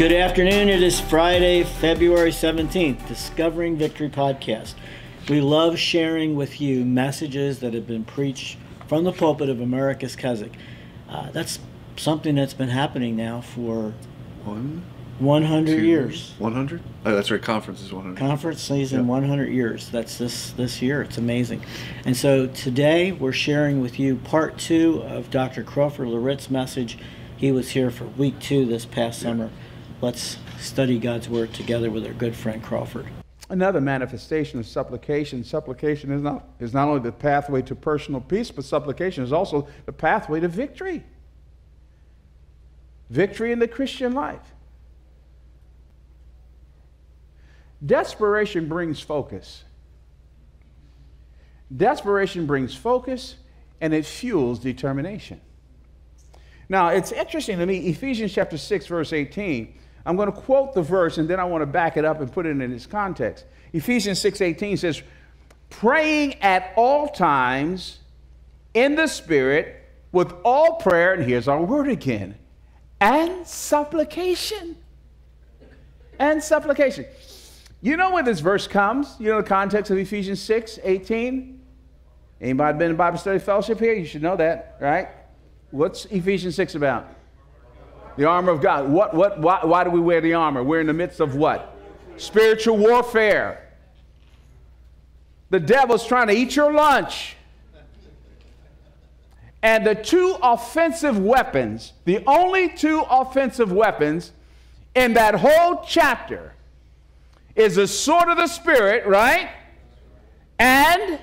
Good afternoon. It is Friday, February 17th, Discovering Victory podcast. We love sharing with you messages that have been preached from the pulpit of America's Keswick. Uh, that's something that's been happening now for One, 100 two, years. 100? Oh, that's right. Conference is 100. Conference season Yeah. 100 years. That's this this year. It's amazing. And so today we're sharing with you part two of Dr. Crawford Loritts's message. He was here for week two this past summer. Let's study God's word together with our good friend Crawford. Another manifestation of supplication. Supplication is not, is not only the pathway to personal peace, but supplication is also the pathway to victory. Victory in the Christian life. Desperation brings focus. Desperation brings focus and it fuels determination. Now, it's interesting to me, Ephesians chapter 6, verse 18. I'm going to quote the verse and then I want to back it up and put it in its context. Ephesians 6:18 says, "Praying at all times in the spirit with all prayer, and here's our word again, and supplication." And supplication. You know where this verse comes? You know the context of Ephesians 6, 18? Anybody been in Bible study fellowship here? You should know that, right? What's Ephesians 6 about? The armor of God. What, what, why, why do we wear the armor? We're in the midst of what? Spiritual warfare. The devil's trying to eat your lunch. And the two offensive weapons, the only two offensive weapons in that whole chapter is the sword of the Spirit, right? And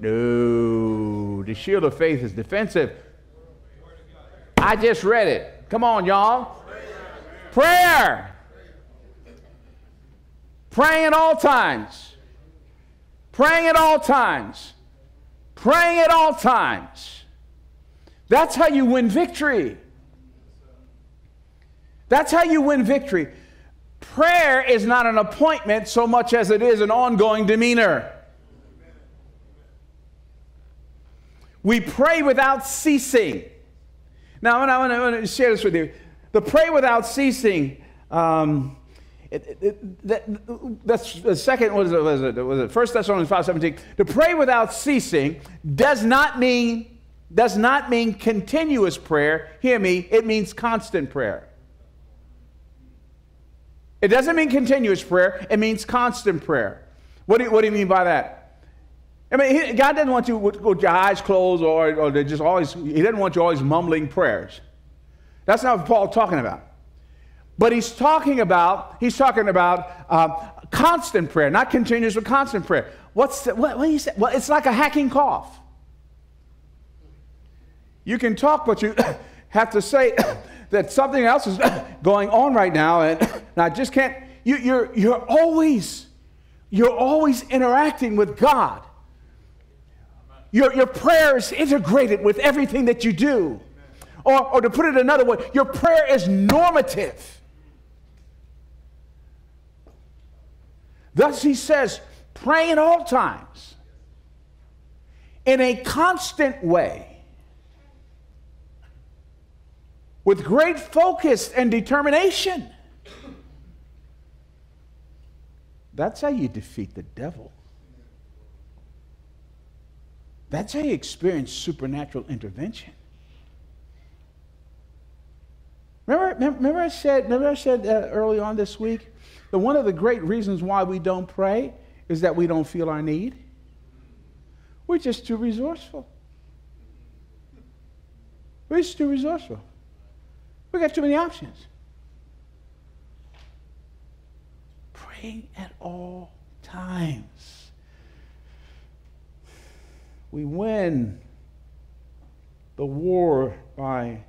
no, the shield of faith is defensive. I just read it. Come on, y'all. Prayer. Praying at all times. Praying at all times. Praying at all times. That's how you win victory. That's how you win victory. Prayer is not an appointment so much as it is an ongoing demeanor. We pray without ceasing. Now, I want, to, share this with you. The pray without ceasing. Um, it, it, that, that's the second. What is it? Was it? Was it? First Thessalonians five seventeen. To pray without ceasing does not mean does not mean continuous prayer. Hear me. It means constant prayer. It doesn't mean continuous prayer. It means constant prayer. What do you, what do you mean by that? I mean, God doesn't want you with, your eyes closed or, or they just always, He doesn't want you always mumbling prayers. That's not what Paul's talking about. But he's talking about, he's talking about uh, constant prayer, not continuous, but constant prayer. What's the, what, what do you say? Well, it's like a hacking cough. You can talk, but you have to say that something else is going on right now, and, and I just can't. You, you're, you're always, you're always interacting with God. Your, your prayer is integrated with everything that you do. Or, or to put it another way, your prayer is normative. Thus, he says, pray at all times in a constant way with great focus and determination. That's how you defeat the devil. That's how you experience supernatural intervention. Remember, remember I said, remember I said uh, early on this week that one of the great reasons why we don't pray is that we don't feel our need. We're just too resourceful. We're just too resourceful. We got too many options. Praying at all times. We win the war by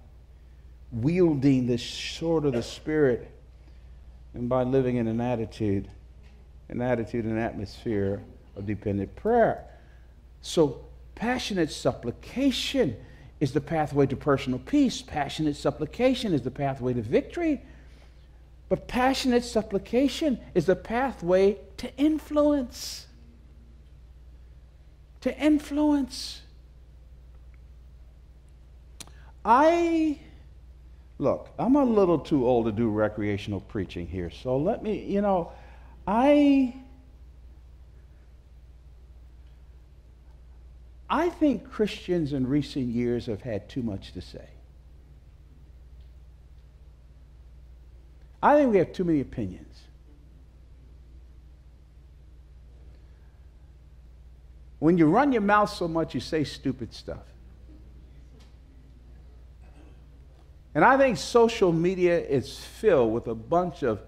wielding the sword of the Spirit and by living in an attitude, an attitude and atmosphere of dependent prayer. So, passionate supplication is the pathway to personal peace. Passionate supplication is the pathway to victory. But passionate supplication is the pathway to influence. To influence. I Look, I'm a little too old to do recreational preaching here, so let me, you know, I. I think Christians in recent years have had too much to say. I think we have too many opinions. When you run your mouth so much, you say stupid stuff. And I think social media is filled with a bunch of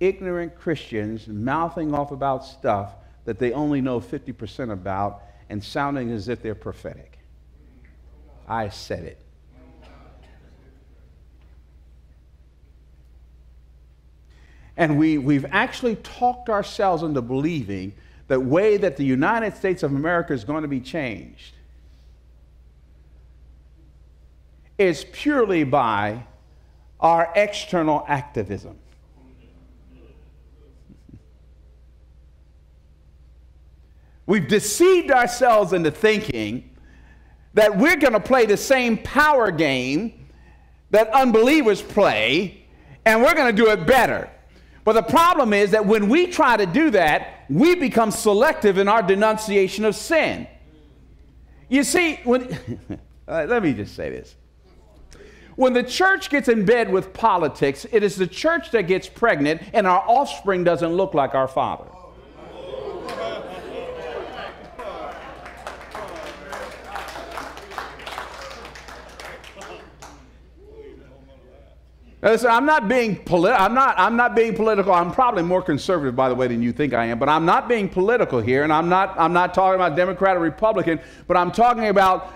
ignorant Christians mouthing off about stuff that they only know 50% about and sounding as if they're prophetic. I said it. And we, we've actually talked ourselves into believing the way that the United States of America is going to be changed is purely by our external activism. We've deceived ourselves into thinking that we're going to play the same power game that unbelievers play, and we're going to do it better. But the problem is that when we try to do that, we become selective in our denunciation of sin. You see, when, let me just say this. When the church gets in bed with politics, it is the church that gets pregnant, and our offspring doesn't look like our father. Uh, Listen, I'm not being politi- I'm not I'm not being political. I'm probably more conservative, by the way, than you think I am. But I'm not being political here, and I'm not I'm not talking about Democrat or Republican. But I'm talking about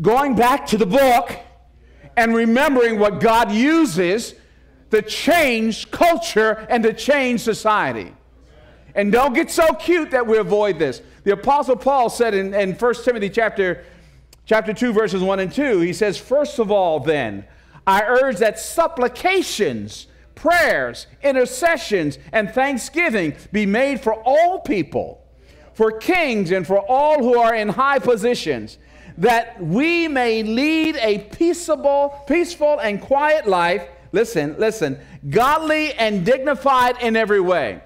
going back to the book and remembering what God uses to change culture and to change society. And don't get so cute that we avoid this. The Apostle Paul said in, in 1 Timothy chapter, chapter 2, verses 1 and 2, he says, First of all, then, I urge that supplications, prayers, intercessions, and thanksgiving be made for all people, for kings and for all who are in high positions, that we may lead a peaceable, peaceful and quiet life. Listen, listen, godly and dignified in every way.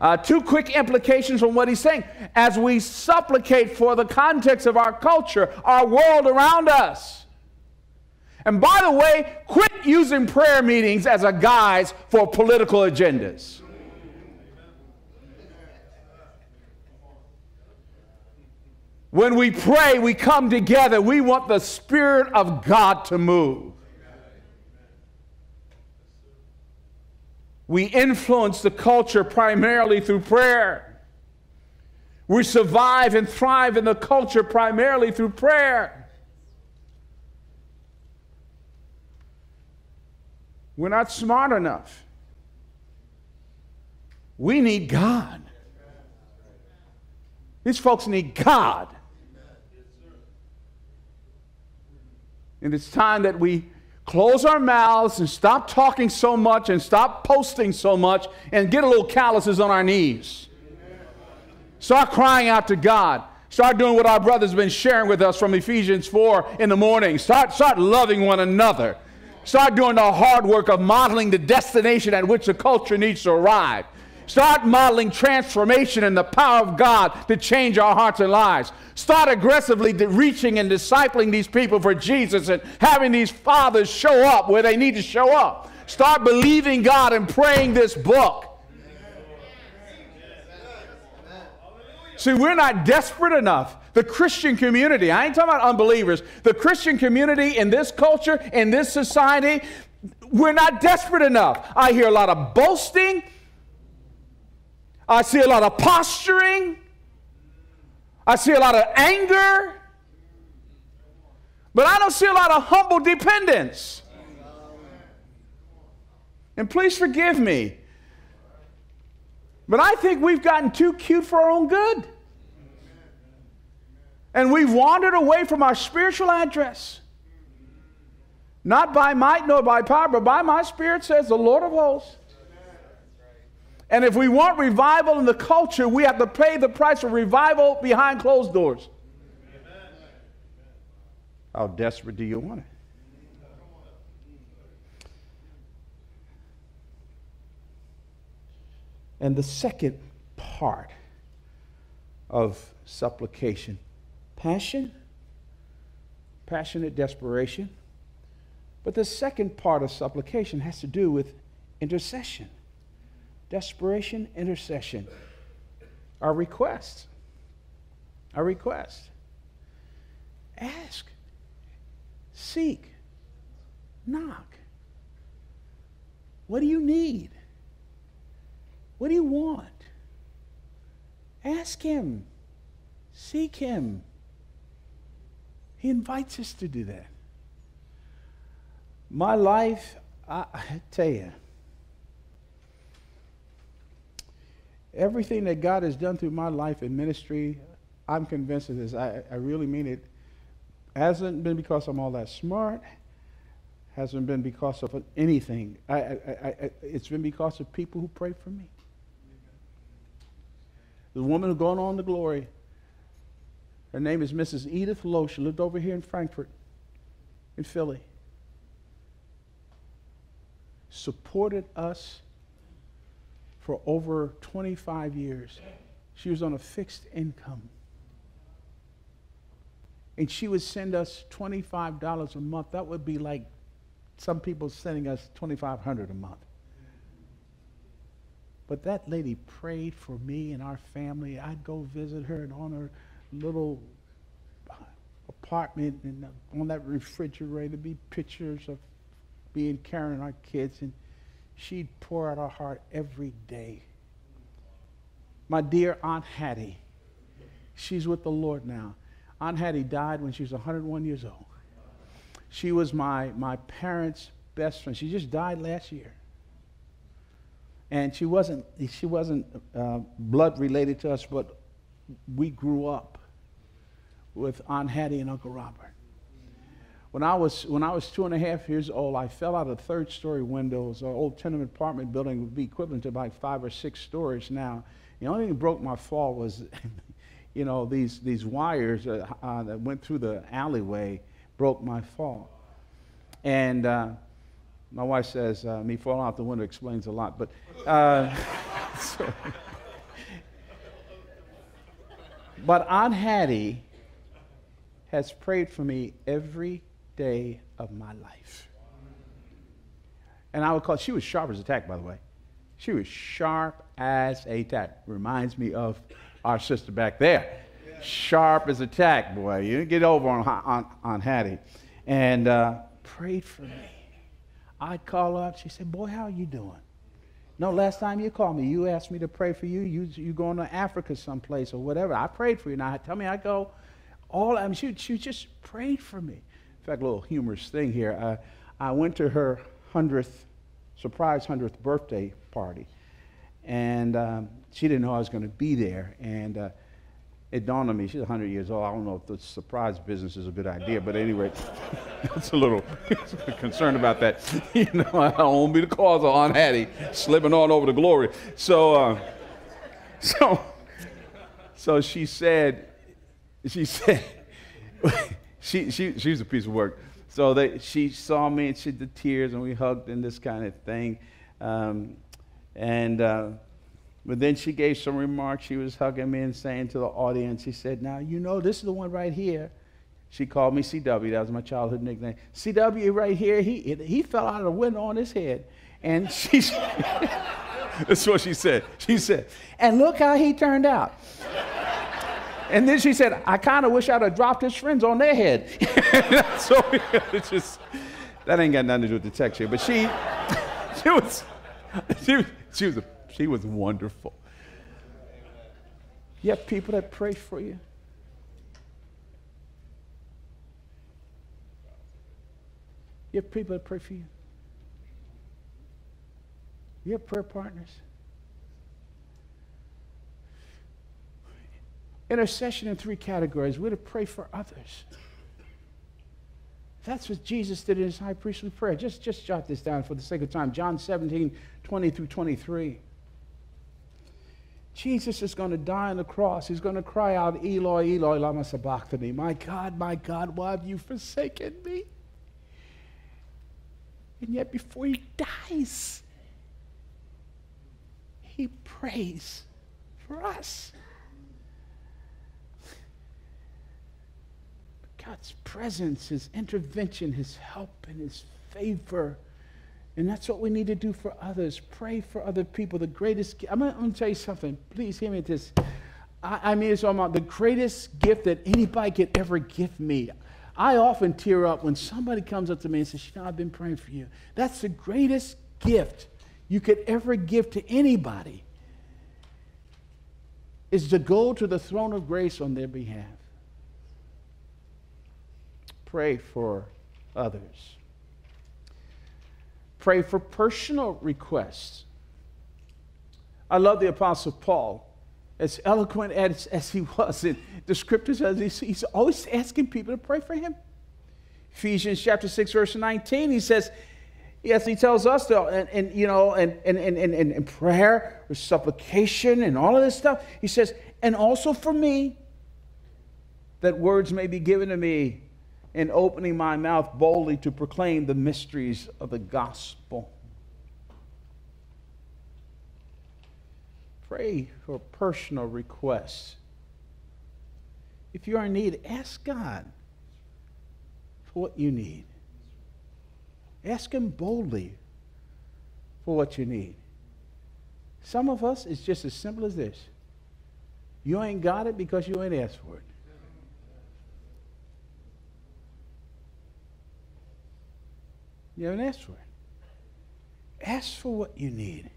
Uh, two quick implications from what he's saying. As we supplicate for the context of our culture, our world around us, and by the way, quit using prayer meetings as a guise for political agendas. When we pray, we come together. We want the Spirit of God to move. We influence the culture primarily through prayer. We survive and thrive in the culture primarily through prayer. We're not smart enough. We need God. These folks need God. And it's time that we close our mouths and stop talking so much and stop posting so much and get a little calluses on our knees. Start crying out to God. Start doing what our brother's been sharing with us from Ephesians 4 in the morning. Start, start loving one another. Start doing the hard work of modeling the destination at which the culture needs to arrive. Start modeling transformation and the power of God to change our hearts and lives. Start aggressively reaching and discipling these people for Jesus and having these fathers show up where they need to show up. Start believing God and praying this book. See, we're not desperate enough the Christian community, I ain't talking about unbelievers, the Christian community in this culture, in this society, we're not desperate enough. I hear a lot of boasting, I see a lot of posturing, I see a lot of anger, but I don't see a lot of humble dependence. And please forgive me. But I think we've gotten too cute for our own good. And we've wandered away from our spiritual address. Not by might nor by power, but by my spirit, says the Lord of hosts. And if we want revival in the culture, we have to pay the price of revival behind closed doors. How desperate do you want it? And the second part of supplication passion, passionate desperation. But the second part of supplication has to do with intercession. Desperation, intercession. Our requests. Our request. Ask, seek, knock. What do you need? What do you want? Ask Him, seek Him. He invites us to do that. My life, I, I tell you, everything that God has done through my life in ministry, I'm convinced of this. I, I really mean it. Hasn't been because I'm all that smart. Hasn't been because of anything. I, I, it's been because of people who prayed for me. The woman who gone on to glory, her name is Mrs. Edith Lowe. She lived over here in Frankford, in Philly. Supported us for over 25 years. She was on a fixed income. And she would send us $25 a month. That would be like some people sending us 2,500 a month. But that lady prayed for me and our family. I'd go visit her and on her little apartment and on that refrigerator be pictures of me and Karen our kids and she'd pour out her heart every day. My dear Aunt Hattie, she's with the Lord now. Aunt Hattie died when she was 101 years old. She was my, my parents' best friend. She just died last year. And she wasn't, she wasn't uh, blood related to us, but we grew up with Aunt Hattie and Uncle Robert. When I was, when I was two and a half years old, I fell out of third story window. It was an old tenement apartment building would be equivalent to about five or six stories now. The only thing that broke my fall was, you know, these, these wires uh, uh, that went through the alleyway broke my fall. And uh, my wife says, uh, me falling out the window explains a lot. But, uh, so, but Aunt Hattie has prayed for me every day of my life. And I would call, she was sharp as a tack, by the way. She was sharp as a tack. Reminds me of our sister back there. Sharp as a tack, boy. You didn't get over on, on, on Hattie. And uh, prayed for me. I'd call up. She said, Boy, how are you doing? No, last time you called me, you asked me to pray for you. You you going to Africa someplace or whatever. I prayed for you. Now tell me I go. All I mean, she she just prayed for me. In fact, a little humorous thing here. Uh, I went to her hundredth surprise hundredth birthday party, and um, she didn't know I was going to be there. And uh, it dawned on me, she's 100 years old. I don't know if the surprise business is a good idea, but anyway, that's a little concerned about that. you know, I don't want to be the cause of Aunt Hattie slipping on over to glory. So, uh, so, so she said, she said, she, she, she's a piece of work. So they, she saw me and she did the tears and we hugged and this kind of thing. Um, and uh, but then she gave some remarks. She was hugging me and saying to the audience, she said, Now, you know, this is the one right here. She called me CW. That was my childhood nickname. CW right here, he, he fell out of the window on his head. And she, that's what she said. She said, and look how he turned out. And then she said, I kind of wish I'd have dropped his friends on their head. so it's just, that ain't got nothing to do with the text here. But she, she was, she, she was she was wonderful. You have people that pray for you. You have people that pray for you. You have prayer partners. Intercession in three categories. We're to pray for others. That's what Jesus did in his high priestly prayer. Just, just jot this down for the sake of time. John 17, 20 through 23. Jesus is going to die on the cross. He's going to cry out, Eloi, Eloi, lama sabachthani. My God, my God, why have you forsaken me? And yet before he dies, he he prays for us. God's presence, His intervention, His help, and His favor. And that's what we need to do for others. Pray for other people. The greatest, I'm going to tell you something. Please hear me this. I, I mean, it's all about the greatest gift that anybody could ever give me. I often tear up when somebody comes up to me and says, You know, I've been praying for you. That's the greatest gift you could ever give to anybody is to go to the throne of grace on their behalf pray for others. Pray for personal requests. I love the Apostle Paul. As eloquent as, as he was in the scriptures, as he's, he's always asking people to pray for him. Ephesians chapter 6, verse 19, he says, Yes, he tells us to, and, and you know, and, and, and, and, and prayer, with supplication, and all of this stuff. He says, and also for me, that words may be given to me in opening my mouth boldly to proclaim the mysteries of the gospel. Pray for personal requests. If you are in need, ask God for what you need. Ask Him boldly for what you need. Some of us, it's just as simple as this you ain't got it because you ain't asked for it. You haven't asked for it. Ask for what you need.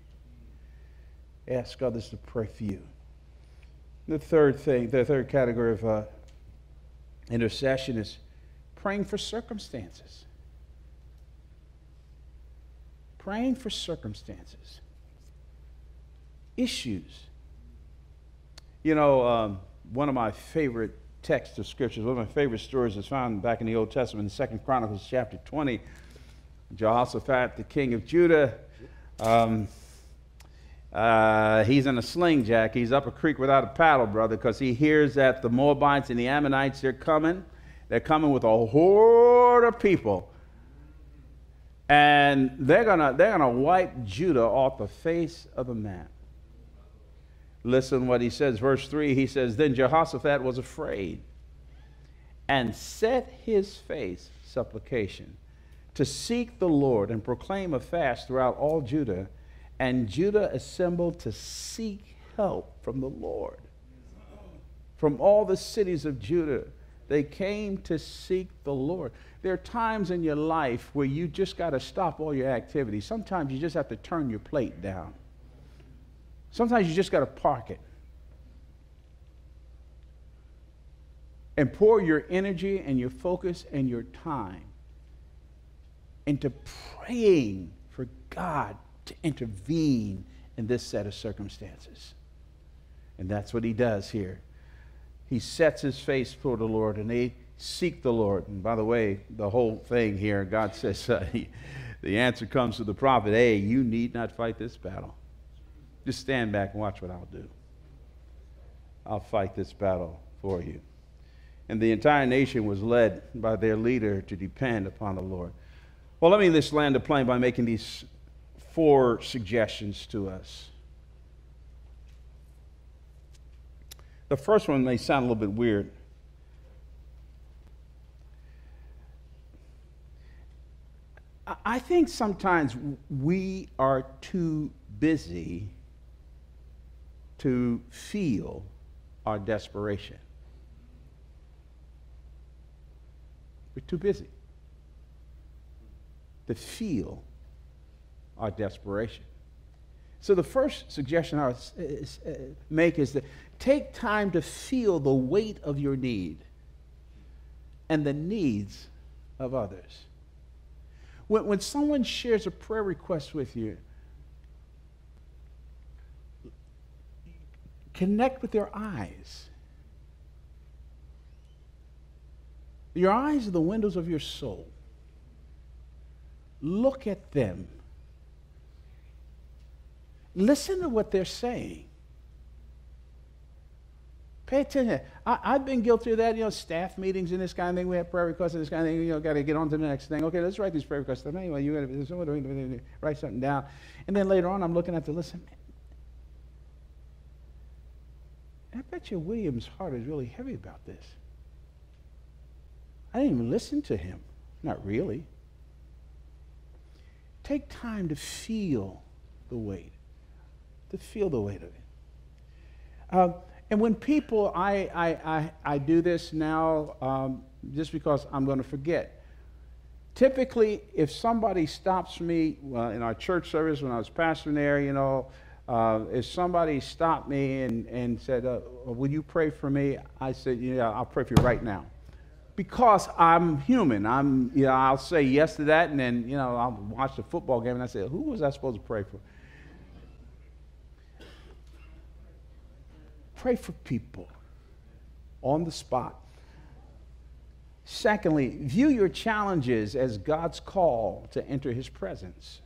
Ask others to pray for you. The third thing, the third category of uh, intercession is praying for circumstances. Praying for circumstances, issues. You know, um, one of my favorite texts of scriptures, one of my favorite stories is found back in the Old Testament in Second Chronicles chapter 20 Jehoshaphat, the king of Judah, um, uh, he's in a sling, Jack. He's up a creek without a paddle, brother, because he hears that the Moabites and the Ammonites, they're coming. They're coming with a horde of people. And they're going to they're gonna wipe Judah off the face of the map. Listen what he says. Verse 3, he says, Then Jehoshaphat was afraid and set his face, supplication to seek the Lord and proclaim a fast throughout all Judah. And Judah assembled to seek help from the Lord. From all the cities of Judah, they came to seek the Lord. There are times in your life where you just got to stop all your activities. Sometimes you just have to turn your plate down. Sometimes you just got to park it. And pour your energy and your focus and your time into praying for God to intervene in this set of circumstances. And that's what he does here. He sets his face toward the Lord and they seek the Lord. And by the way, the whole thing here, God says, uh, he, the answer comes to the prophet hey, you need not fight this battle. Just stand back and watch what I'll do. I'll fight this battle for you. And the entire nation was led by their leader to depend upon the Lord. Well, let me just land the plane by making these four suggestions to us. The first one may sound a little bit weird. I think sometimes we are too busy to feel our desperation. We're too busy to feel our desperation. So, the first suggestion I would uh, make is that take time to feel the weight of your need and the needs of others. When, when someone shares a prayer request with you, connect with their eyes. Your eyes are the windows of your soul. Look at them. Listen to what they're saying. Pay attention. I, have been guilty of that, you know, staff meetings and this kind of thing. We have prayer requests and this kind of thing. You know, got to get on to the next thing. Okay, let's write these prayer requests. Anyway, you got to write something down. And then later on, I'm looking at the listen. I bet you William's heart is really heavy about this. I didn't even listen to him. Not really. Take time to feel the weight, to feel the weight of it. Uh, and when people, I, I, I, I do this now um, just because I'm going to forget. Typically, if somebody stops me well, in our church service when I was pastoring there, you know, uh, if somebody stopped me and, and said, uh, Will you pray for me? I said, Yeah, I'll pray for you right now. Because I'm human. I'm, you know, I'll say yes to that, and then, you know, I'll watch the football game and I say, Who was I supposed to pray for? Pray for people on the spot. Secondly, view your challenges as God's call to enter his presence.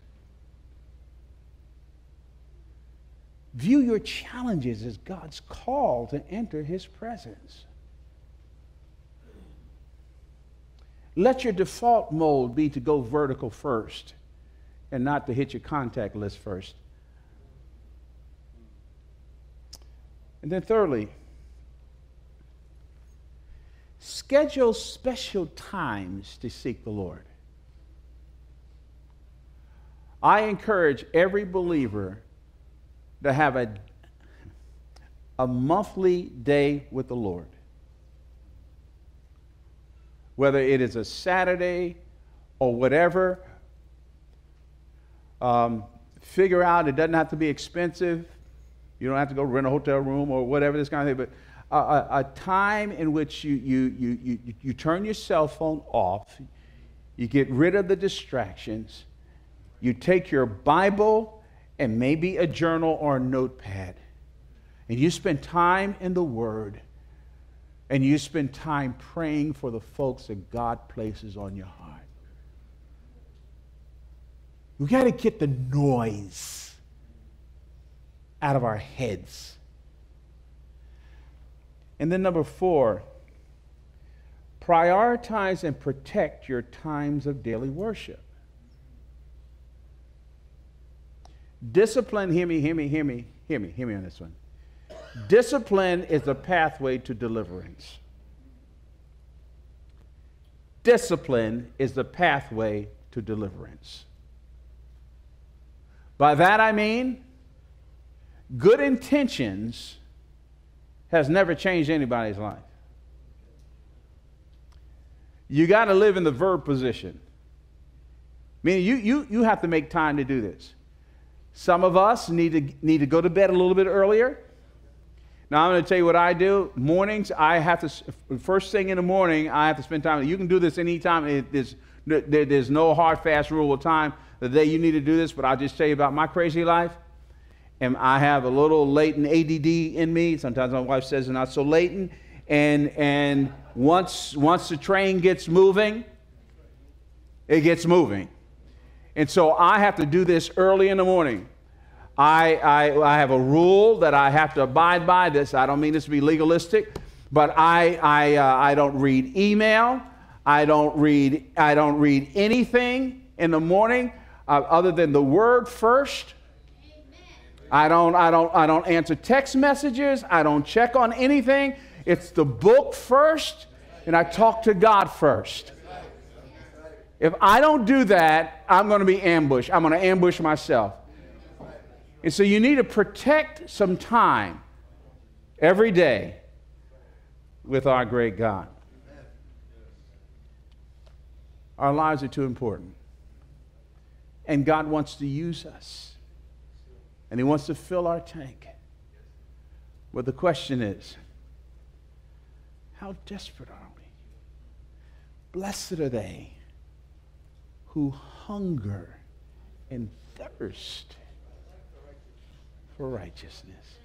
View your challenges as God's call to enter his presence. Let your default mode be to go vertical first and not to hit your contact list first. And then, thirdly, schedule special times to seek the Lord. I encourage every believer to have a, a monthly day with the Lord. Whether it is a Saturday or whatever, um, figure out it doesn't have to be expensive. You don't have to go rent a hotel room or whatever this kind of thing, but a, a, time in which you, you, you, you, you turn your cell phone off, you get rid of the distractions, you take your Bible and maybe a journal or a notepad, and you spend time in the Word, and you spend time praying for the folks that God places on your heart. We got to get the noise out of our heads. And then, number four, prioritize and protect your times of daily worship. Discipline, hear me, hear me, hear me, hear me, hear me on this one. Discipline is the pathway to deliverance. Discipline is the pathway to deliverance. By that I mean, good intentions has never changed anybody's life. You got to live in the verb position. Meaning you, you, you have to make time to do this. Some of us need to, need to go to bed a little bit earlier. Now, I'm going to tell you what I do. Mornings, I have to, first thing in the morning, I have to spend time. You can do this anytime. there's, there's no hard, fast rule of time the day you need to do this, but I'll just tell you about my crazy life and I have a little latent ADD in me. Sometimes my wife says it's not so latent. And, and once, once the train gets moving, it gets moving. And so I have to do this early in the morning. I, I, I have a rule that I have to abide by. This I don't mean this to be legalistic, but I, I, uh, I don't read email. I don't read, I don't read anything in the morning uh, other than the word first I don't, I don't, I don't answer text messages. I don't check on anything. It's the book first, and I talk to God first. If I don't do that, I'm going to be ambushed. I'm going to ambush myself. And so you need to protect some time every day with our great God. Our lives are too important. And God wants to use us and He wants to fill our tank. But the question is how desperate are we? Blessed are they who hunger and thirst for righteousness.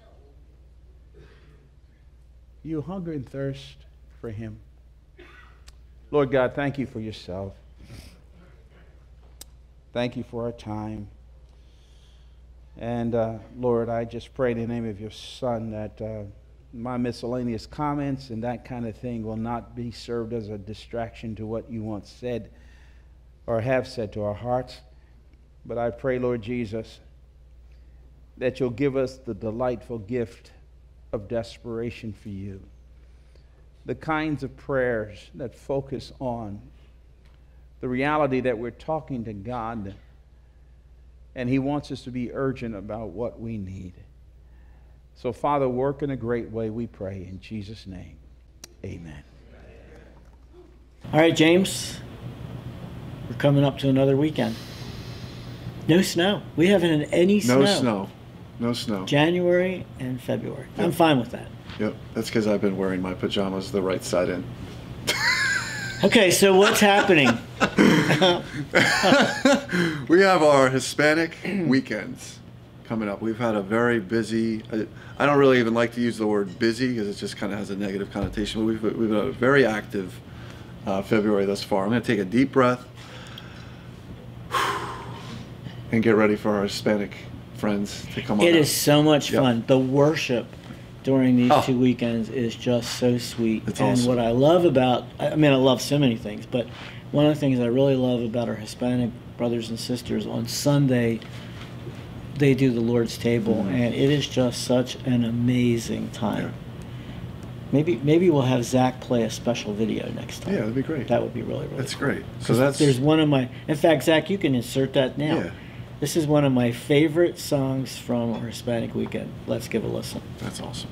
You hunger and thirst for Him. Lord God, thank you for yourself. Thank you for our time. And uh, Lord, I just pray in the name of your Son that uh, my miscellaneous comments and that kind of thing will not be served as a distraction to what you once said or have said to our hearts. But I pray, Lord Jesus, that you'll give us the delightful gift of of desperation for you. The kinds of prayers that focus on the reality that we're talking to God and He wants us to be urgent about what we need. So, Father, work in a great way, we pray. In Jesus' name, amen. All right, James, we're coming up to another weekend. No snow. We haven't had any snow. No snow. No snow. January and February. I'm fine with that. Yep. That's because I've been wearing my pajamas the right side in. Okay, so what's happening? we have our Hispanic weekends coming up. We've had a very busy. I- I don't really even like to use the word busy because it just kind of has a negative connotation. But we've we've had a very active uh, February thus far. I'm going to take a deep breath and get ready for our Hispanic friends to come on. It out. is so much Yep. fun. The worship during these Oh. two weekends is just so sweet. It's and awesome. what I love about, I I mean, I love so many things, but one of the things I really love about our Hispanic brothers and sisters on Sunday, they do the Lord's table, Mhm. and it is just such an amazing time. Yeah. Maybe maybe we'll have Zach play a special video next time. Yeah, that'd be great. That would be really really. That's cool. great. So that's there's one of my. In fact, Zach, you can insert that now. Yeah. This is one of my favorite songs from our Hispanic weekend. Let's give a listen. that's awesome.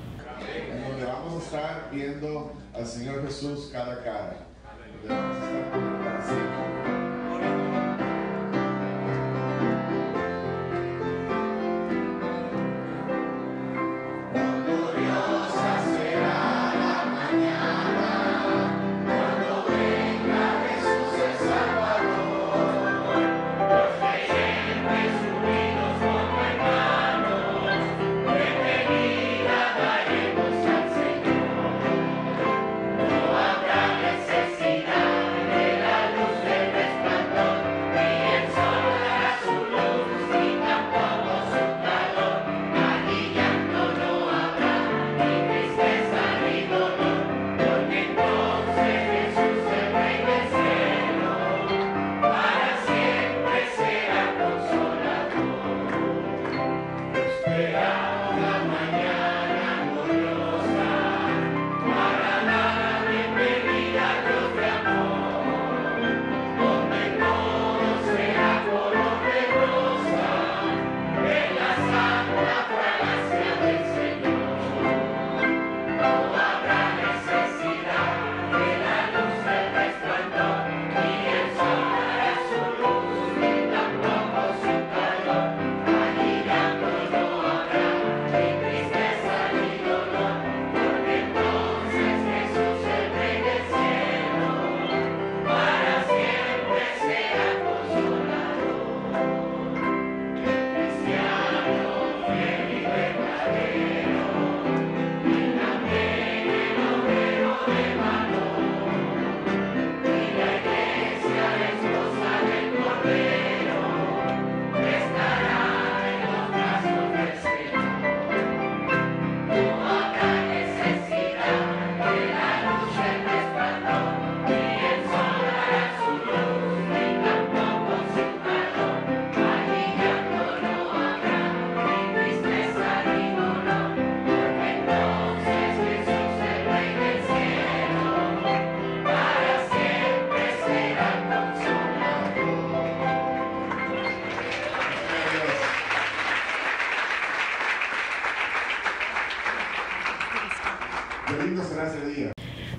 en donde estar viendo al Señor Jesús cara a cara.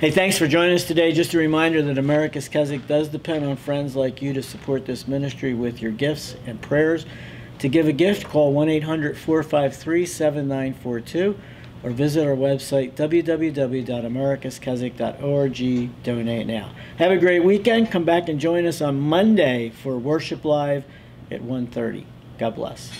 Hey, thanks for joining us today. Just a reminder that America's Keswick does depend on friends like you to support this ministry with your gifts and prayers. To give a gift, call 1 800 453 7942 or visit our website www.americaskeswick.org. Donate now. Have a great weekend. Come back and join us on Monday for Worship Live at 1.30. God bless.